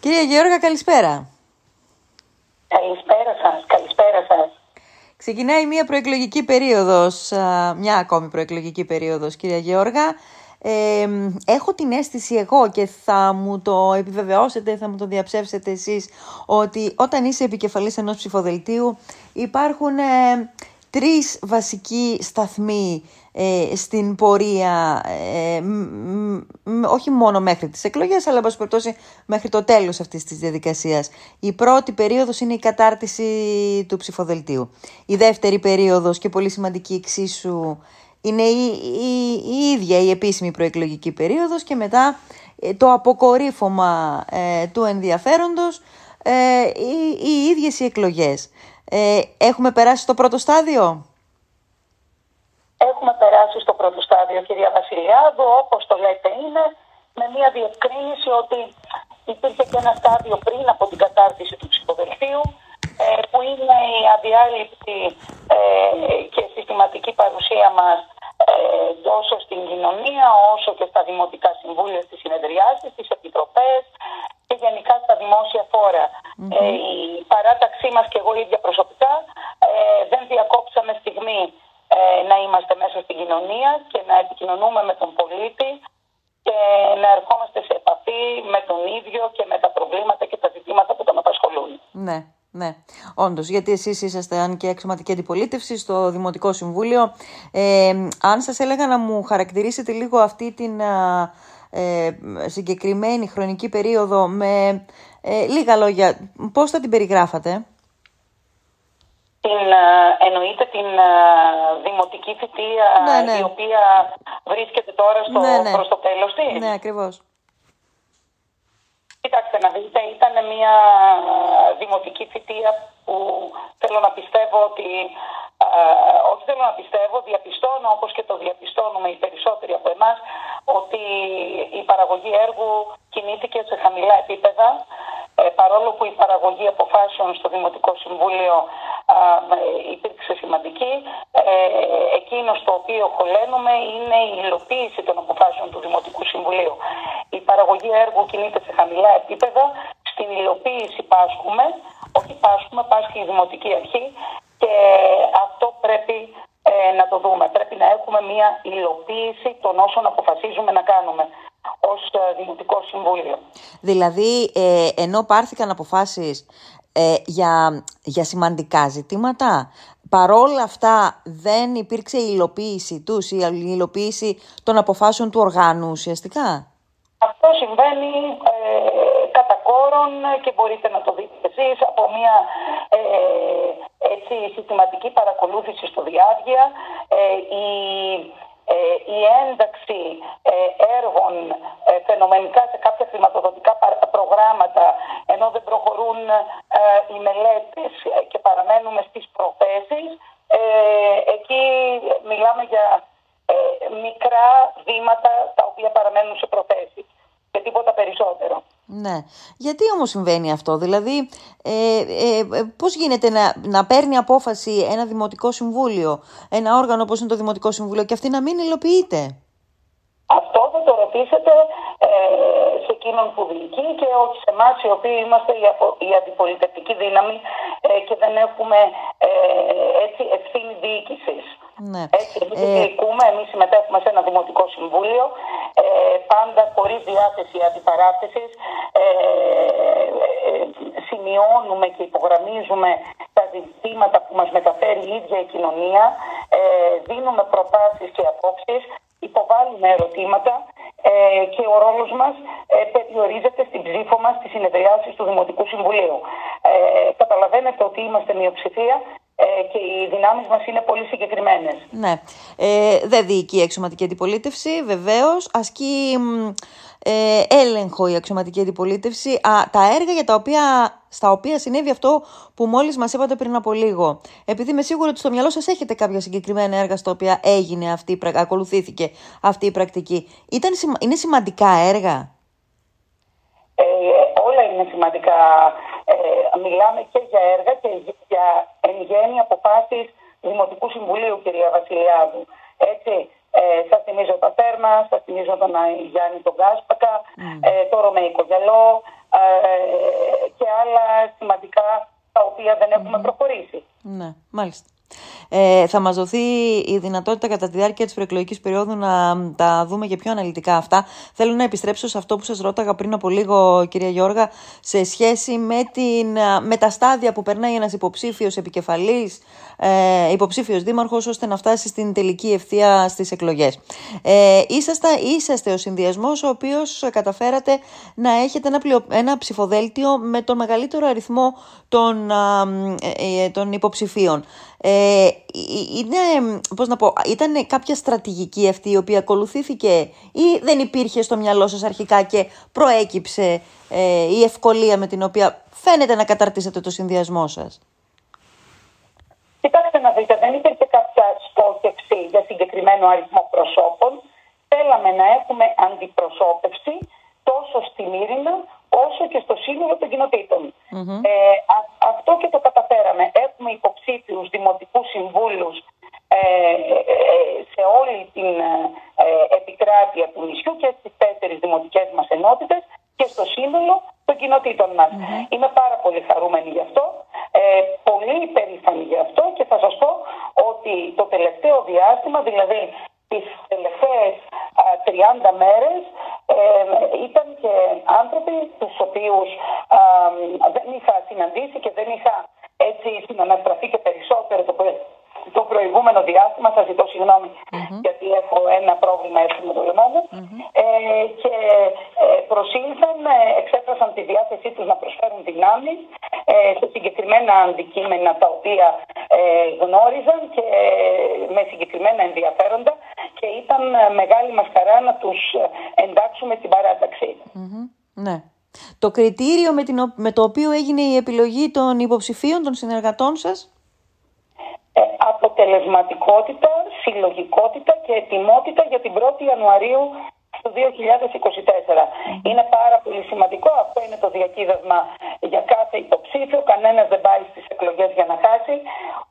Κυρία Γεώργα, καλησπέρα. Καλησπέρα σας, καλησπέρα σας. Ξεκινάει μια προεκλογική περίοδος, μια ακόμη προεκλογική περίοδος, κυρία Γεώργα. Ε, έχω την αίσθηση εγώ και θα μου το επιβεβαιώσετε, θα μου το διαψεύσετε εσείς ότι όταν είσαι επικεφαλής ενός ψηφοδελτίου υπάρχουν ε, τρεις βασικοί σταθμοί ε, στην πορεία, ε, όχι μόνο μέχρι τις εκλογές, αλλά όπως περιπτώσει μέχρι το τέλος αυτής της διαδικασίας. Η πρώτη περίοδος είναι η κατάρτιση του ψηφοδελτίου. Η δεύτερη περίοδος και πολύ σημαντική εξίσου είναι η, η, η ίδια η επίσημη προεκλογική περίοδος και μετά ε, το αποκορύφωμα του ενδιαφέροντος οι, οι ίδιες οι εκλογές. έχουμε περάσει στο πρώτο στάδιο; Έχουμε περάσει στο πρώτο στάδιο, κυρία Βασιλιάδου, όπως το λέτε είναι, με μια διευκρίνηση ότι υπήρχε και ένα στάδιο πριν από την κατάρτιση του ψηφοδελτίου, ε, που είναι η αδιάλειπτη ε, και συστηματική παρουσία μας ε, τόσο στην κοινωνία όσο και στα δημοτικά συμβούλια, στις συνεδριάσεις, στις επιτροπές και γενικά στα δημόσια η παράταξή μας και εγώ ίδια προσωπικά δεν διακόψαμε στιγμή ε, να είμαστε μέσα στην κοινωνία και να επικοινωνούμε με τον πολίτη και να ερχόμαστε σε επαφή με τον ίδιο και με τα προβλήματα και τα ζητήματα που τον απασχολούν. Ναι. Ναι, όντως, γιατί εσείς είσαστε αν και αξιωματική αντιπολίτευση στο Δημοτικό Συμβούλιο. Ε, αν σας έλεγα να μου χαρακτηρίσετε λίγο αυτή την ε, συγκεκριμένη χρονική περίοδο με ε, λίγα λόγια, πώς θα την περιγράφατε; την, ε, εννοείται την ε, δημοτική θητεία ναι, ναι. η οποία βρίσκεται τώρα στο, ναι, ναι. προς το τέλος της. Ναι, ακριβώς. Κοιτάξτε να δείτε, ήταν μια δημοτική θητεία που θέλω να πιστεύω ότι, όχι θέλω να πιστεύω, διαπιστώνω όπως και το διαπιστώνουμε οι περισσότεροι από εμάς, ότι η παραγωγή έργου κινήθηκε σε χαμηλά επίπεδα, ε, παρόλο που η παραγωγή αποφάσεων στο Δημοτικό Συμβούλιο υπήρξε σημαντική. Ε, εκείνος στο οποίο χωλένουμε είναι η υλοποίηση των αποφάσεων του Δημοτικού Συμβουλίου. Η παραγωγή έργου κινείται σε χαμηλά επίπεδα. Στην υλοποίηση πάσχουμε, όχι πάσχουμε, πάσχει η Δημοτική Αρχή και αυτό πρέπει ε, να το δούμε. Πρέπει να έχουμε μια υλοποίηση των όσων αποφασίζουμε να κάνουμε ως ε, Δημοτικό Συμβούλιο. Δηλαδή, ε, ενώ πάρθηκαν αποφάσεις ε, για, για σημαντικά ζητήματα. Παρόλα αυτά δεν υπήρξε η υλοποίηση τους, η υλοποίηση των αποφάσεων του οργάνου ουσιαστικά; Αυτό συμβαίνει ε, κατά κόρον και μπορείτε να το δείτε εσείς από μια ε, έτσι, συστηματική παρακολούθηση στο διάρκεια. Ε, η ε, η ένταξη ε, έργων ε, φαινομενικά σε κάποια χρηματοδοτικά προγράμματα ενώ δεν προχωρούν οι μελέτες και παραμένουμε στις προθέσεις εκεί μιλάμε για μικρά βήματα τα οποία παραμένουν σε προθέσεις και τίποτα περισσότερο. Ναι. Γιατί όμως συμβαίνει αυτό, δηλαδή ε, ε, πώς γίνεται να, να παίρνει απόφαση ένα δημοτικό συμβούλιο, ένα όργανο όπως είναι το δημοτικό συμβούλιο και αυτή να μην υλοποιείται; Αυτό θα το ρωτήσετε ε, σε εκείνον που διοικεί και όχι σε εμάς οι οποίοι είμαστε η, απο, η αντιπολιτευτική δύναμη ε, και δεν έχουμε ε, έτσι ευθύνη διοίκησης. Ναι. Έτσι, εμείς ε... διοικούμε, εμείς συμμετέχουμε σε ένα δημοτικό συμβούλιο, ε, πάντα χωρίς διάθεση αντιπαράθεσης, ε, ε, σημειώνουμε και υπογραμμίζουμε τα ζητήματα που μας μεταφέρει η ίδια η κοινωνία, ε, δίνουμε προτάσεις και απόψεις, υποβάλλουμε ερωτήματα ε, και ο ρόλος μας ε, περιορίζεται στην ψήφο μας στις συνεδριάσεις του Δημοτικού Συμβουλίου. Ε, καταλαβαίνετε ότι είμαστε μειοψηφία ε, και οι δυνάμεις μας είναι πολύ συγκεκριμένες. Ναι. Ε, δεν διοικεί η αξιωματική αντιπολίτευση, βεβαίως. Ασκεί ε, έλεγχο η αξιωματική αντιπολίτευση α, τα έργα για τα οποία, στα οποία συνέβη αυτό που μόλις μας είπατε πριν από λίγο. Επειδή είμαι σίγουρη ότι στο μυαλό σας έχετε κάποια συγκεκριμένα έργα στα οποία έγινε αυτή, ακολουθήθηκε αυτή η πρακτική. Ήταν, είναι σημαντικά έργα; Ε, όλα είναι σημαντικά. Ε, μιλάμε και για έργα και για εν γέννη αποφάσεις Δημοτικού Συμβουλίου, κυρία Βασιλιάδου. Έτσι, ε, Σα θυμίζω τα Θέρμα, σα θυμίζω τον Γιάννη τον Κάσπακα, mm. ε, το Ρωμαϊκό Γυαλό, και άλλα σημαντικά τα οποία δεν έχουμε προχωρήσει. Ναι, μάλιστα. Ε, θα μας δοθεί η δυνατότητα κατά τη διάρκεια της προεκλογικής περίοδου να τα δούμε και πιο αναλυτικά αυτά. Θέλω να επιστρέψω σε αυτό που σας ρώταγα πριν από λίγο κυρία Γιώργα σε σχέση με, την, με τα στάδια που περνάει ένας υποψήφιος επικεφαλής, ε, υποψήφιος δήμαρχος ώστε να φτάσει στην τελική ευθεία στις εκλογές. Ε, είσαστε, είσαστε ο συνδυασμός ο οποίος καταφέρατε να έχετε ένα, ένα ψηφοδέλτιο με τον μεγαλύτερο αριθμό των, ε, ε, των υποψηφίων. Ε, είναι, πώς να πω, ήταν κάποια στρατηγική αυτή η οποία ακολουθήθηκε ή δεν υπήρχε στο μυαλό σας αρχικά και προέκυψε ε, η ευκολία με την οποία φαίνεται να καταρτήσετε το συνδυασμό σας; Κοιτάξτε να δείτε, δεν υπήρχε κάποια στόχευση για συγκεκριμένο αριθμό προσώπων. Θέλαμε να έχουμε αντιπροσώπευση τόσο στη Μύρινα όσο και στο σύνολο των κοινοτητων Ε, αυτό και το καταφέραμε. Έχουμε υποψήφιους δημοτικούς συμβούλους ε, ε, σε όλη την ε, επικράτεια του νησιού και στις τέσσερις δημοτικές μας ενότητες και στο σύνολο των κοινοτήτων μας. Είμαι πάρα πολύ χαρούμενη γι' αυτό, ε, πολύ υπερήφανη γι' αυτό και θα σας πω ότι το τελευταίο διάστημα, δηλαδή τις τελευταίες 30 μέρες ε, ήταν και άνθρωποι τους οποίους δεν είχα συναντήσει και δεν είχα έτσι συναναστραφεί και περισσότερο το, το προηγούμενο διάστημα. Σας ζητώ γιατί έχω ένα πρόβλημα έτσι με το λαιμό μου. Ε, και ε, προσήλθαν, ε, εξέφρασαν τη διάθεσή τους να προσφέρουν δυνάμεις ε, σε συγκεκριμένα αντικείμενα τα οποία ε, γνώριζαν και με συγκεκριμένα ενδιαφέροντα και ήταν μεγάλη μας χαρά να τους εντάξουμε στην παράταξη. Ναι. Το κριτήριο με, την, με το οποίο έγινε η επιλογή των υποψηφίων, των συνεργατών σας; Ε, αποτελεσματικότητα, συλλογικότητα και ετοιμότητα για την 1η Ιανουαρίου του 2024. Είναι πάρα πολύ σημαντικό. Αυτό είναι το διακύβευμα για κάθε υποψήφιο. Κανένας δεν πάει στις εκλογές για να χάσει.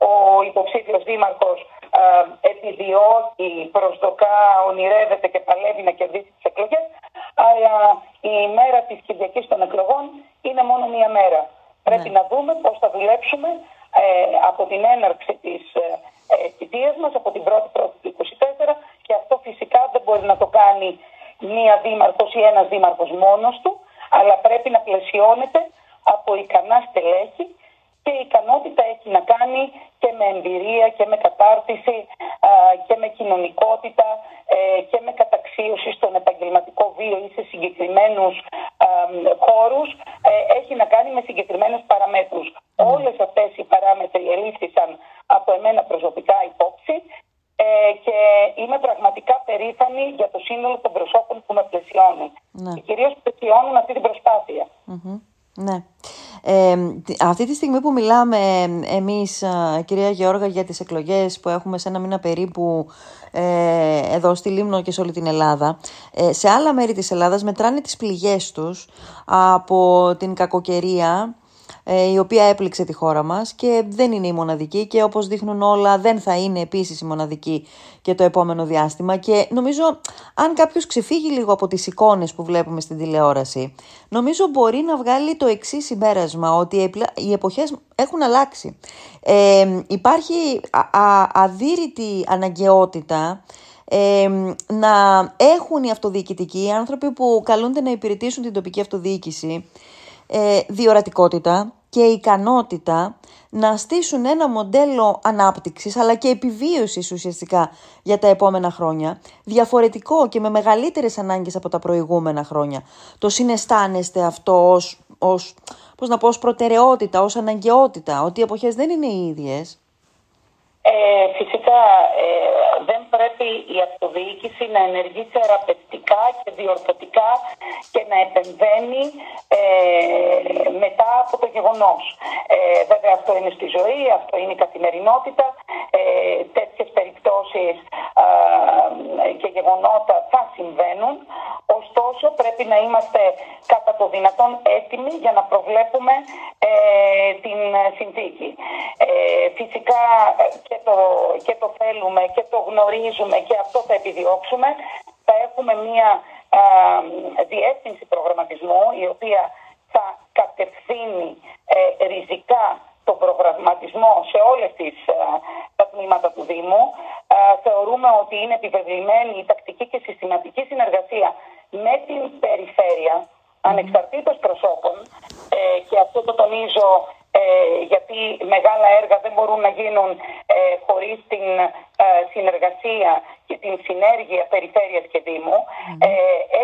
Ο υποψήφιος δήμαρχος ε, επιδιώκει, προσδοκά, ονειρεύεται και παλεύει να κερδίσει τις εκλογές. Αλλά η μέρα της Κυριακής των εκλογών είναι μόνο μία μέρα. Πρέπει ναι. να δούμε πώς θα δουλέψουμε ε, από την έναρξη της ε, ε μας, από την 1η πρώτη του 2024 και αυτό φυσικά δεν μπορεί να το κάνει μία δήμαρχος ή ένας δήμαρχος μόνος του, αλλά πρέπει να πλαισιώνεται από ικανά στελέχη και η ικανότητα έχει να κάνει και με εμπειρία και με κατάρτιση και με κοινωνικότητα ε, και με καταξίωση στον επαγγελματικό βίο ή σε συγκεκριμένους χώρους ε, έχει να κάνει με συγκεκριμένες παραμέτρους. Mm. Όλες αυτές οι παράμετροι ελήφθησαν από εμένα προσωπικά υπόψη ε, και είμαι πραγματικά περήφανη για το σύνολο των προσώπων που με πλαισιώνουν. Ναι. Και κυρίως πλαισιώνουν αυτή την προσπάθεια. Ναι. Ε, αυτή τη στιγμή που μιλάμε εμείς, κυρία Γεώργα, για τις εκλογές που έχουμε σε ένα μήνα περίπου ε, εδώ στη Λίμνο και σε όλη την Ελλάδα, ε, σε άλλα μέρη της Ελλάδας μετράνε τις πληγές τους από την κακοκαιρία ε, η οποία έπληξε τη χώρα μας και δεν είναι η μοναδική και όπως δείχνουν όλα δεν θα είναι επίσης η μοναδική και το επόμενο διάστημα και νομίζω αν κάποιος ξεφύγει λίγο από τις εικόνες που βλέπουμε στην τηλεόραση νομίζω μπορεί να βγάλει το εξής συμπέρασμα ότι οι εποχές έχουν αλλάξει. Ε, υπάρχει α, αδύρυτη αναγκαιότητα ε, να έχουν οι αυτοδιοικητικοί, οι άνθρωποι που καλούνται να υπηρετήσουν την τοπική αυτοδιοίκηση, ε, διορατικότητα και ικανότητα να στήσουν ένα μοντέλο ανάπτυξης αλλά και επιβίωσης ουσιαστικά για τα επόμενα χρόνια, διαφορετικό και με μεγαλύτερες ανάγκες από τα προηγούμενα χρόνια. Το συναισθάνεστε αυτό ως, ως, πώς να πω, ως προτεραιότητα, ως αναγκαιότητα, ότι οι εποχές δεν είναι οι ίδιες; Ε, φυσικά ε, δεν πρέπει η αυτοδιοίκηση να ενεργεί θεραπευτικά και διορθωτικά και να επεμβαίνει ε, μετά από το γεγονός. Ε, βέβαια αυτό είναι στη ζωή, αυτό είναι η καθημερινότητα. Ε, τέτοιες περιπτώσεις και γεγονότα θα συμβαίνουν. Ωστόσο πρέπει να είμαστε κατά το δυνατόν έτοιμοι για να προβλέπουμε ε, την συνθήκη. φυσικά και το, και το θέλουμε και το γνωρίζουμε και αυτό θα επιδιώξουμε. Θα έχουμε μία διεύθυνση προγραμματισμού η οποία θα κατευθύνει ε, ριζικά τον προγραμματισμό σε όλες τις ε, τα τμήματα του Δήμου. Ε, θεωρούμε ότι είναι επιβεβλημένη η τακτική και συστηματική συνεργασία με την περιφέρεια, ανεξαρτήτως προσώπων και αυτό το τονίζω γιατί μεγάλα έργα δεν μπορούν να γίνουν χωρίς την συνεργασία και την συνέργεια περιφέρειας και Δήμου.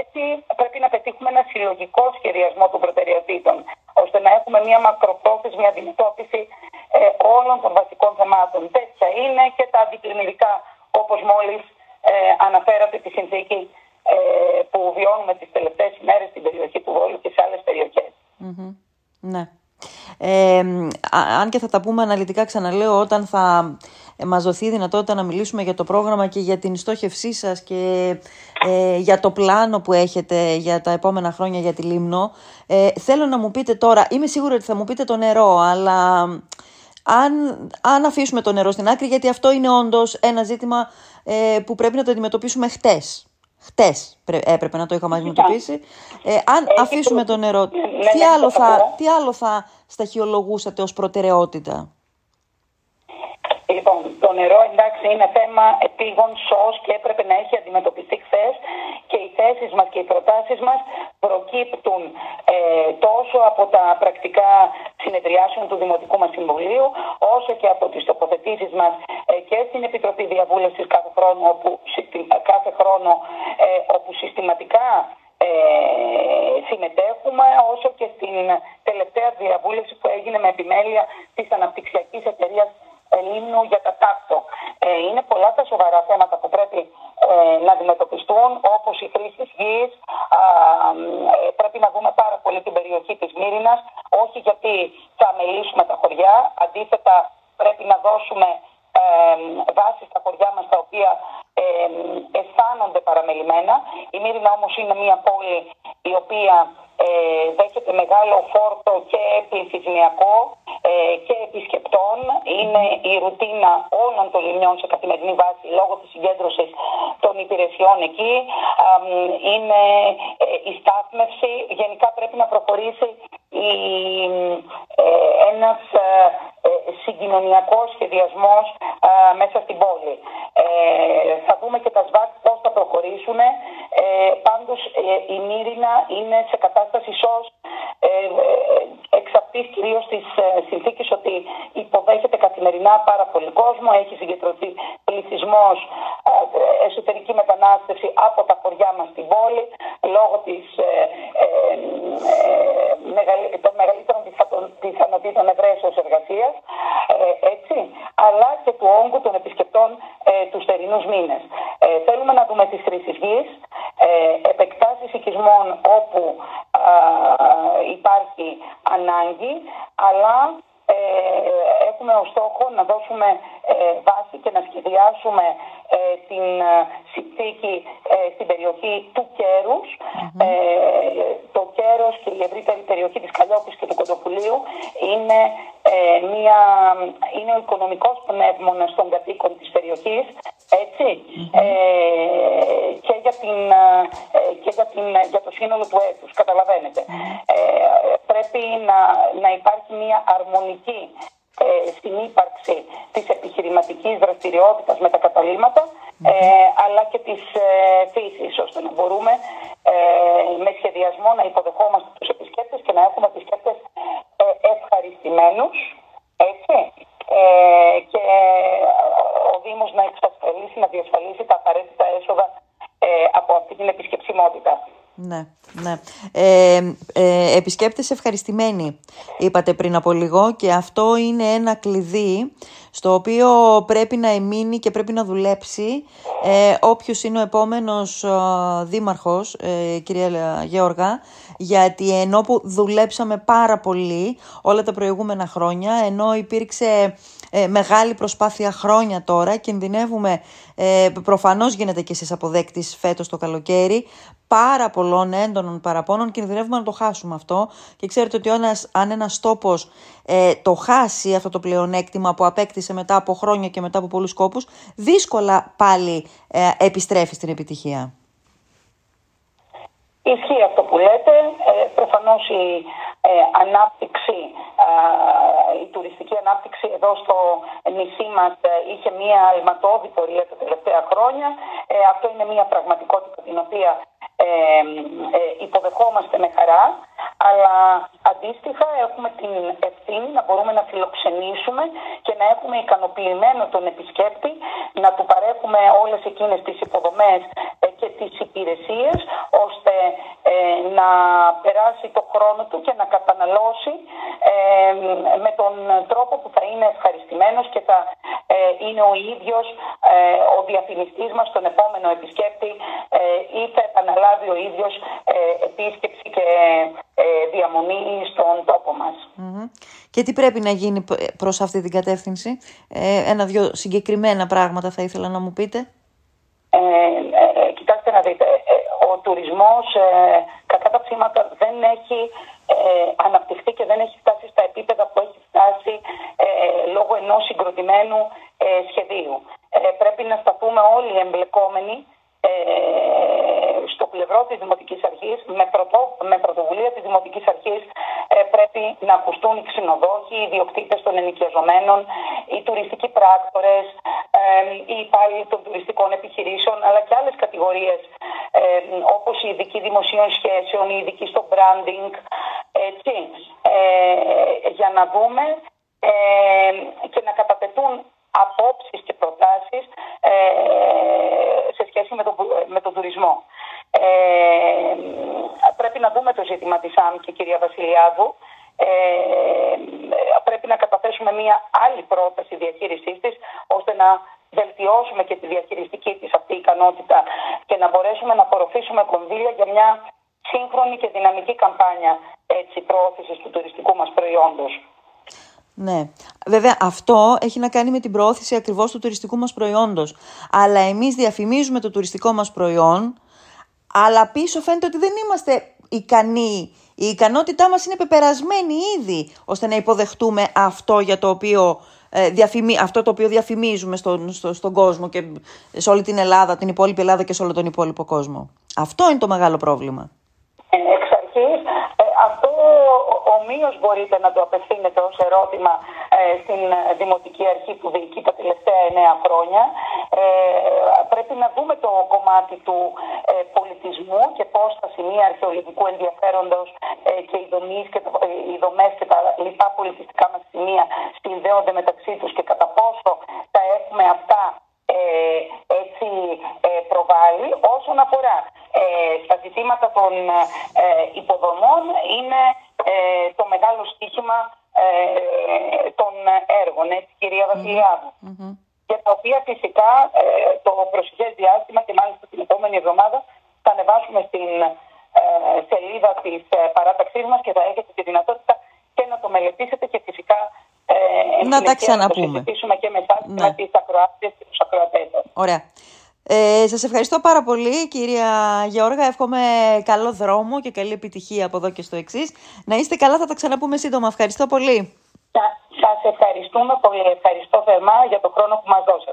έτσι πρέπει να πετύχουμε ένα συλλογικό σχεδιασμό των προτεραιοτήτων ώστε να έχουμε μια μακροπρόθεσμη αντιμετώπιση ε, όλων των βασικών θεμάτων. Τέτοια είναι και τα αντιπλημμυρικά, όπως μόλις ε, αναφέρατε τη συνθήκη ε, που βιώνουμε τις τελευταίες ημέρες στην περιοχή του Βόλου και σε άλλες Ναι. Ε, αν και θα τα πούμε αναλυτικά ξαναλέω όταν θα μας δοθεί η δυνατότητα να μιλήσουμε για το πρόγραμμα και για την στόχευσή σας και ε, για το πλάνο που έχετε για τα επόμενα χρόνια για τη Λίμνο. Ε, θέλω να μου πείτε τώρα, είμαι σίγουρη ότι θα μου πείτε το νερό, αλλά αν, αν αφήσουμε το νερό στην άκρη, γιατί αυτό είναι όντως ένα ζήτημα ε, που πρέπει να το αντιμετωπίσουμε χτες. Χτες έπρεπε να το είχαμε αντιμετωπίσει. Ε, αν αφήσουμε το νερό, ναι, ναι, τι, άλλο θα, τι άλλο θα σταχυολογούσατε ως προτεραιότητα; Λοιπόν, το νερό εντάξει είναι θέμα επίγον σως και έπρεπε να έχει αντιμετωπιστεί χθες και οι θέσεις μας και οι προτάσεις μας προκύπτουν ε, τόσο από τα πρακτικά συνεδριάσεων του Δημοτικού μας Συμβουλίου όσο και από τις τοποθετήσεις μας ε, και στην Επιτροπή Διαβούλευσης κάθε χρόνο όπου, κάθε χρόνο, ε, όπου συστηματικά ε, συμμετέχουμε όσο και στην τελευταία διαβούλευση που έγινε με επιμέλεια της αναπτυξιακής εταιρείας Ελλήνου για τα τάκτο. Ε, είναι πολλά τα σοβαρά θέματα που πρέπει ε, να αντιμετωπιστούν, όπως η χρήση γης. Ε, πρέπει να δούμε πάρα πολύ την περιοχή της Μύρινας, όχι γιατί θα μελήσουμε τα χωριά, αντίθετα πρέπει να δώσουμε ε, βάση στα χωριά μας τα οποία ε, αισθάνονται παραμελημένα. Η Μύρινα όμως είναι μια πόλη η οποία ε, δέχεται μεγάλο φόρτο και πληθυσμιακό ε, και επισκεπτών. Είναι η ρουτίνα όλων των λιμιών σε καθημερινή βάση λόγω της συγκέντρωσης των υπηρεσιών εκεί. είναι ε, η στάθμευση. Γενικά πρέπει να προχωρήσει η, ε, ένας συγκοινωνιακός σχεδιασμός μέσα στην πόλη. θα δούμε και τα ΣΒΑΤ πώς θα προχωρήσουν. πάντως η Μύρινα είναι σε κατάσταση σως εξ αυτής κυρίως της συνθήκης ότι υποδέχεται καθημερινά πάρα πολύ κόσμο, έχει συγκεντρωθεί πληθυσμός, ε, εσωτερική μετανάστευση από τα χωριά μα στην πόλη, λόγω της, ε, ε, των μεγαλύτερων πιθανότητων ευρέσεω εργασία, έτσι, αλλά και του όγκου των επισκεπτών του στερινού μήνε. θέλουμε να δούμε τι χρήσει γη, επεκτάσει οικισμών όπου υπάρχει ανάγκη, αλλά ε, έχουμε ως στόχο να δώσουμε ε, βάση και να σχεδιάσουμε ε, την συνθήκη στην περιοχή του κερους το κέρος και η ευρύτερη περιοχή της Καλλιόπης και του Κοντοπουλίου είναι, μια, είναι ο οικονομικός πνεύμονας των κατοίκων της περιοχής ετσι και, για, την, και για, την, για το σύνολο του έτους, καταλαβαίνετε. πρέπει να, να υπάρχει μια αρμονική ε, στην ύπαρξη της επιχειρηματικής δραστηριότητας με τα καταλήμματα ε, αλλά και της ε, φύσης ώστε να μπορούμε ε, με σχεδιασμό να υποδεχόμαστε τους επισκέπτες και να έχουμε επισκέπτες ε, ευχαριστημένους έτσι και ο Δήμος να εξασφαλίσει, να διασφαλίσει τα απαραίτητα έσοδα από αυτή την επισκεψιμότητα. Ναι, ναι. Ε, ε, επισκέπτες ευχαριστημένοι, είπατε πριν από λίγο και αυτό είναι ένα κλειδί στο οποίο πρέπει να εμείνει και πρέπει να δουλέψει ε, όποιος είναι ο επόμενος ε, δήμαρχος, ε, κυρία Γεωργά, γιατί ενώ που δουλέψαμε πάρα πολύ όλα τα προηγούμενα χρόνια, ενώ υπήρξε ε, μεγάλη προσπάθεια χρόνια τώρα, κινδυνεύουμε, ε, προφανώς γίνεται και εσείς αποδέκτης φέτος το καλοκαίρι, πάρα πολλών έντονων παραπώνων, κινδυνεύουμε να το χάσουμε αυτό. Και ξέρετε ότι ένας, αν ένας τόπος ε, το χάσει αυτό το πλεονέκτημα που απέκτησε μετά από χρόνια και μετά από πολλούς σκόπους, δύσκολα πάλι ε, επιστρέφει στην επιτυχία. Ισχύει αυτό που λέτε. Ε, προφανώς η ανάπτυξη, η τουριστική ανάπτυξη εδώ στο νησί μας είχε μία αλματώδη πορεία τα τελευταία χρόνια. αυτό είναι μία πραγματικότητα την οποία υποδεχόμαστε με χαρά αλλά αντίστοιχα έχουμε την ευθύνη να μπορούμε να φιλοξενήσουμε και να έχουμε ικανοποιημένο τον επισκέπτη, να του παρέχουμε όλες εκείνες τις υποδομές ε, και τις υπηρεσίες, ώστε ε, να περάσει το χρόνο του και να καταναλώσει ε, με τον τρόπο που θα είναι ευχαριστημένος και θα είναι ο ίδιος ο διαφημιστής μας στον επόμενο επισκέπτη ή θα επαναλάβει ο ίδιος επίσκεψη και διαμονή στον τόπο μας. Και τι πρέπει να γίνει προς αυτή την κατεύθυνση; Ε, Ένα-δυο συγκεκριμένα πράγματα θα ήθελα να μου πείτε. Ε, ε, κοιτάξτε να δείτε, ε, ο τουρισμός κατά τα ψήματα δεν έχει αναπτυχθεί και δεν έχει φτάσει στα επίπεδα που έχει φτάσει λόγω ενός συγκροτημένου σχεδίου. Πρέπει να σταθούμε όλοι οι εμπλεκόμενοι στο πλευρό της Δημοτικής Αρχής, με, πρωτο, με πρωτοβουλία της Δημοτικής Αρχής ε, πρέπει να ακουστούν οι ξενοδόχοι, οι ιδιοκτήτες των ενοικιαζομένων, οι τουριστικοί πράκτορες, ε, οι υπάλληλοι των τουριστικών επιχειρήσεων, αλλά και άλλες κατηγορίες ε, όπως οι ειδικοί δημοσίων σχέσεων, οι ειδικοί στο branding, έτσι, ε, για να δούμε ε, και να κατατεθούν απόψεις και προτάσεις ε, σε σχέση με, το, με τον τουρισμό. Ε, πρέπει να δούμε το ζήτημα της άμκη, κυρία Βασιλιάδου. Ε, πρέπει να καταθέσουμε μια άλλη πρόταση διαχείρισής της, ώστε να βελτιώσουμε και τη διαχειριστική της αυτή ικανότητα και να μπορέσουμε να απορροφήσουμε κονδύλια για μια σύγχρονη και δυναμική καμπάνια έτσι, προώθησης του τουριστικού μας προϊόντος. Ναι. Βέβαια, αυτό έχει να κάνει με την προώθηση ακριβώς του τουριστικού μας προϊόντος. Αλλά εμείς διαφημίζουμε το τουριστικό μας προϊόν, αλλά πίσω φαίνεται ότι δεν είμαστε ικανοί. Η ικανότητά μας είναι πεπερασμένη ήδη, ώστε να υποδεχτούμε αυτό, για το οποίο, ε, διαφημί, αυτό το οποίο διαφημίζουμε στον, στο, στον κόσμο και σε όλη την Ελλάδα, την υπόλοιπη Ελλάδα και σε όλο τον υπόλοιπο κόσμο. Αυτό είναι το μεγάλο πρόβλημα. Ομοίως μπορείτε να το απευθύνετε ως ερώτημα ε, στην Δημοτική Αρχή που διοικεί τα τελευταία εννέα χρόνια. Ε, πρέπει να δούμε το κομμάτι του ε, πολιτισμού και πώς τα σημεία αρχαιολογικού ενδιαφέροντος ε, και οι, δομές και, οι δομές και τα λοιπά πολιτιστικά μας σημεία συνδέονται μεταξύ τους και κατά πόσο θα έχουμε αυτά ε, έτσι ε, προβάλλει όσον αφορά ε, στα ζητήματα των υποδομών είναι το μεγάλο στίχημα των έργων, έτσι κυρία Για τα οποία φυσικά το προσεχές διάστημα και μάλιστα την επόμενη εβδομάδα θα ανεβάσουμε στην σελίδα της παράταξής μας και θα έχετε τη δυνατότητα και να το μελετήσετε και φυσικά να τα ξαναπούμε. Να το συζητήσουμε και με εσάς ναι. με τις ακροάτες και τους ακροατές. Ωραία. Ε, σας ευχαριστώ πάρα πολύ κυρία Γιώργα, εύχομαι καλό δρόμο και καλή επιτυχία από εδώ και στο εξής. Να είστε καλά, θα τα ξαναπούμε σύντομα. Ευχαριστώ πολύ. Σας ευχαριστούμε πολύ, ευχαριστώ θερμά για το χρόνο που μας δώσατε.